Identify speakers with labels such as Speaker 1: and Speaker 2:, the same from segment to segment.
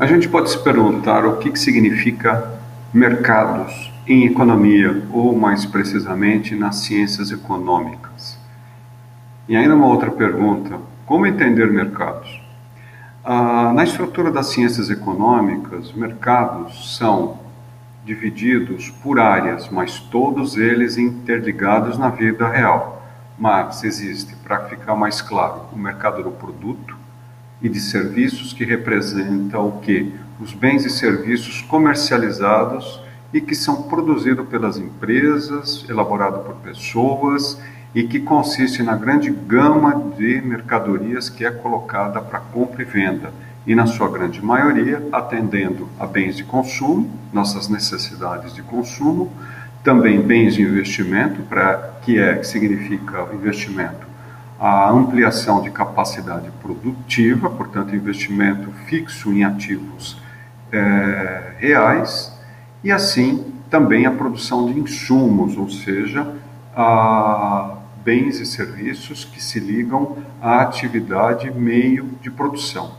Speaker 1: A gente pode se perguntar o que, que significa mercados em economia, ou mais precisamente nas ciências econômicas. E ainda uma outra pergunta: como entender mercados? Ah, na estrutura das ciências econômicas, mercados são divididos por áreas, mas todos eles interligados na vida real. Mas existe, para ficar mais claro, o mercado do produto, e de serviços que representa o que? Os bens e serviços comercializados e que são produzidos pelas empresas, elaborados por pessoas e que consiste na grande gama de mercadorias que é colocada para compra e venda e na sua grande maioria atendendo a bens de consumo, nossas necessidades de consumo, também bens de investimento, para que é que significa investimento a ampliação de capacidade produtiva, portanto, investimento fixo em ativos é, reais, e assim também a produção de insumos, ou seja, a bens e serviços que se ligam à atividade meio de produção.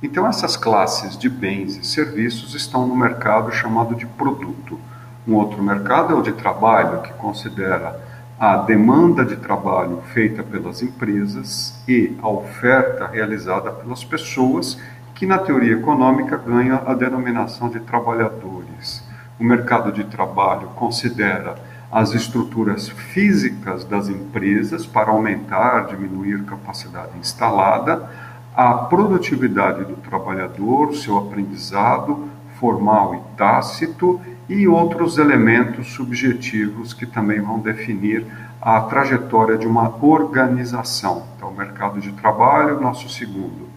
Speaker 1: Então, essas classes de bens e serviços estão no mercado chamado de produto. Um outro mercado é o de trabalho, que considera a demanda de trabalho feita pelas empresas e a oferta realizada pelas pessoas, que na teoria econômica ganha a denominação de trabalhadores. O mercado de trabalho considera as estruturas físicas das empresas para aumentar, diminuir capacidade instalada, a produtividade do trabalhador, seu aprendizado formal e tácito e outros elementos subjetivos que também vão definir a trajetória de uma organização. Então, o mercado de trabalho, nosso segundo.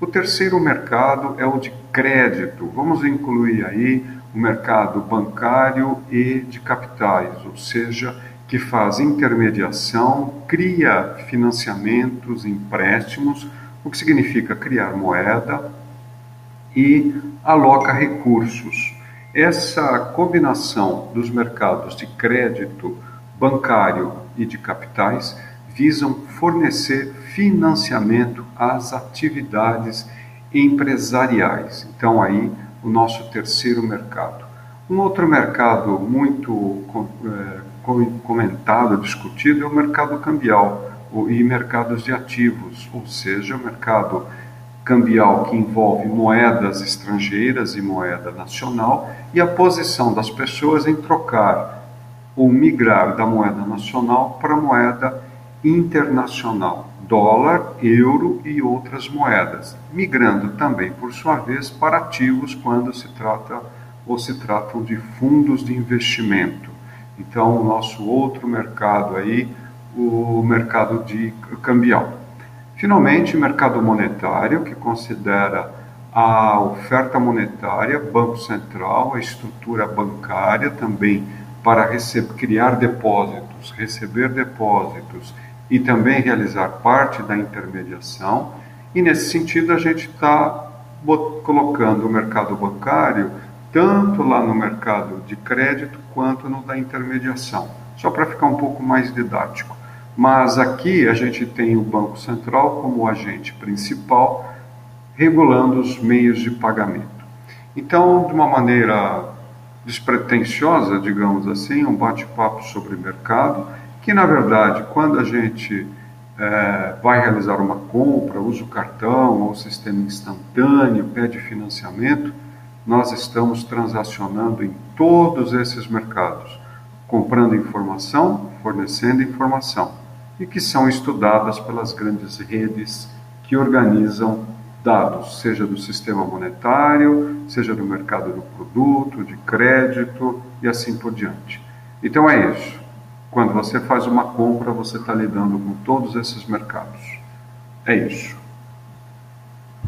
Speaker 1: O terceiro mercado é o de crédito. Vamos incluir aí o mercado bancário e de capitais, ou seja, que faz intermediação, cria financiamentos, empréstimos, o que significa criar moeda e aloca recursos essa combinação dos mercados de crédito bancário e de capitais visam fornecer financiamento às atividades empresariais. Então aí o nosso terceiro mercado. Um outro mercado muito é, comentado, discutido é o mercado cambial e mercados de ativos, ou seja, o mercado cambial que envolve moedas estrangeiras e moeda nacional e a posição das pessoas em trocar ou migrar da moeda nacional para moeda internacional, dólar, euro e outras moedas, migrando também, por sua vez, para ativos quando se trata ou se tratam de fundos de investimento. Então, o nosso outro mercado aí, o mercado de cambial. Finalmente, mercado monetário, que considera a oferta monetária, Banco Central, a estrutura bancária também para receber, criar depósitos, receber depósitos e também realizar parte da intermediação. E nesse sentido, a gente está colocando o mercado bancário tanto lá no mercado de crédito quanto no da intermediação, só para ficar um pouco mais didático. Mas aqui a gente tem o Banco Central como agente principal, regulando os meios de pagamento. Então, de uma maneira despretensiosa, digamos assim, um bate-papo sobre mercado, que na verdade, quando a gente é, vai realizar uma compra, usa o cartão ou sistema instantâneo, pede financiamento, nós estamos transacionando em todos esses mercados, comprando informação, fornecendo informação e que são estudadas pelas grandes redes que organizam dados, seja do sistema monetário, seja do mercado do produto, de crédito e assim por diante. Então é isso. Quando você faz uma compra, você está lidando com todos esses mercados. É isso.